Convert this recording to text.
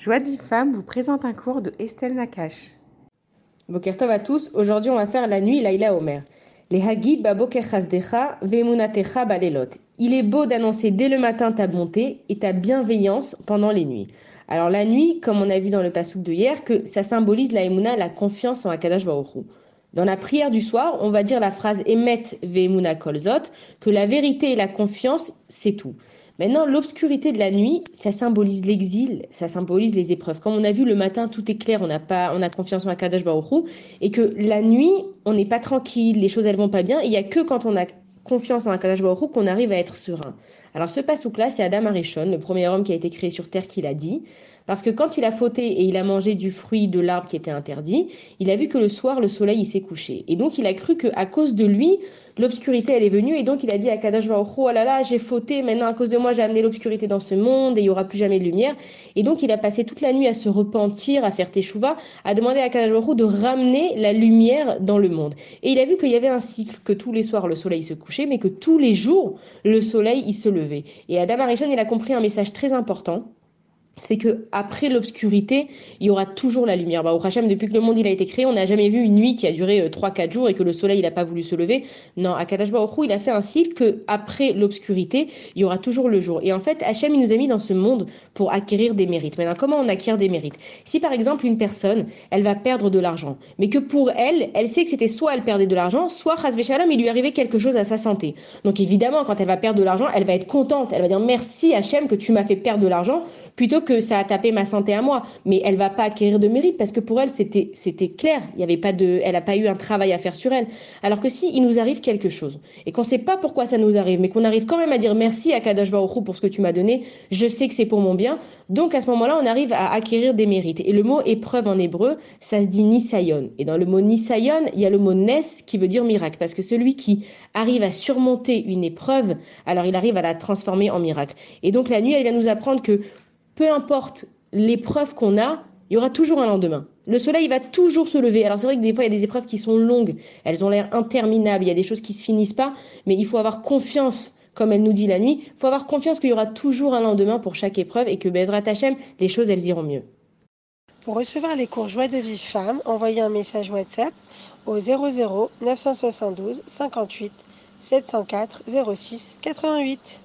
Joie de vie femme vous présente un cours de Estelle Nakash. Bokertov à tous, aujourd'hui on va faire la nuit Laïla Omer. Les Hagid balelot. Il est beau d'annoncer dès le matin ta bonté et ta bienveillance pendant les nuits. Alors la nuit, comme on a vu dans le pasouk de hier, que ça symbolise la emuna, la confiance en Akadash Baruch Dans la prière du soir, on va dire la phrase Emet ve'emuna kolzot, que la vérité et la confiance, c'est tout. Maintenant, l'obscurité de la nuit, ça symbolise l'exil, ça symbolise les épreuves. Comme on a vu le matin, tout est clair, on n'a pas, on a confiance en Akadosh Baruch et que la nuit, on n'est pas tranquille, les choses elles vont pas bien. Il y a que quand on a confiance en Akadosh Baruch qu'on arrive à être serein. Alors ce pasouk-là, c'est Adam Arishon, le premier homme qui a été créé sur terre, qui l'a dit. Parce que quand il a fauté et il a mangé du fruit de l'arbre qui était interdit, il a vu que le soir, le soleil, il s'est couché. Et donc, il a cru qu'à cause de lui, l'obscurité, elle est venue. Et donc, il a dit à Kadash oh là là, j'ai fauté, maintenant, à cause de moi, j'ai amené l'obscurité dans ce monde et il y aura plus jamais de lumière. Et donc, il a passé toute la nuit à se repentir, à faire teshuva, à demander à Kadash de ramener la lumière dans le monde. Et il a vu qu'il y avait un cycle, que tous les soirs, le soleil se couchait, mais que tous les jours, le soleil, il se levait. Et Adam Arishon, il a compris un message très important c'est que après l'obscurité, il y aura toujours la lumière. Bah, au depuis que le monde il a été créé, on n'a jamais vu une nuit qui a duré 3-4 euh, jours et que le soleil il n'a pas voulu se lever. Non, à Kadash il a fait un cycle que après l'obscurité, il y aura toujours le jour. Et en fait, Hachem il nous a mis dans ce monde pour acquérir des mérites. Maintenant, comment on acquiert des mérites? Si par exemple une personne, elle va perdre de l'argent, mais que pour elle, elle sait que c'était soit elle perdait de l'argent, soit Shalom, il lui arrivait quelque chose à sa santé. Donc évidemment, quand elle va perdre de l'argent, elle va être contente. Elle va dire merci Hachem que tu m'as fait perdre de l'argent plutôt que ça a tapé ma santé à moi, mais elle va pas acquérir de mérite parce que pour elle c'était c'était clair, il y avait pas de, elle a pas eu un travail à faire sur elle. Alors que si il nous arrive quelque chose et qu'on sait pas pourquoi ça nous arrive, mais qu'on arrive quand même à dire merci à Kadosh Baruch pour ce que tu m'as donné, je sais que c'est pour mon bien. Donc à ce moment-là, on arrive à acquérir des mérites. Et le mot épreuve en hébreu, ça se dit nisayon. Et dans le mot nisayon, il y a le mot nes qui veut dire miracle parce que celui qui arrive à surmonter une épreuve, alors il arrive à la transformer en miracle. Et donc la nuit, elle vient nous apprendre que peu importe l'épreuve qu'on a, il y aura toujours un lendemain. Le soleil va toujours se lever. Alors c'est vrai que des fois il y a des épreuves qui sont longues, elles ont l'air interminables, il y a des choses qui se finissent pas, mais il faut avoir confiance, comme elle nous dit la nuit, il faut avoir confiance qu'il y aura toujours un lendemain pour chaque épreuve et que Bezrat Hachem, les choses elles iront mieux. Pour recevoir les cours Joie de vie femme, envoyez un message WhatsApp au 00 972 58 704 06 88.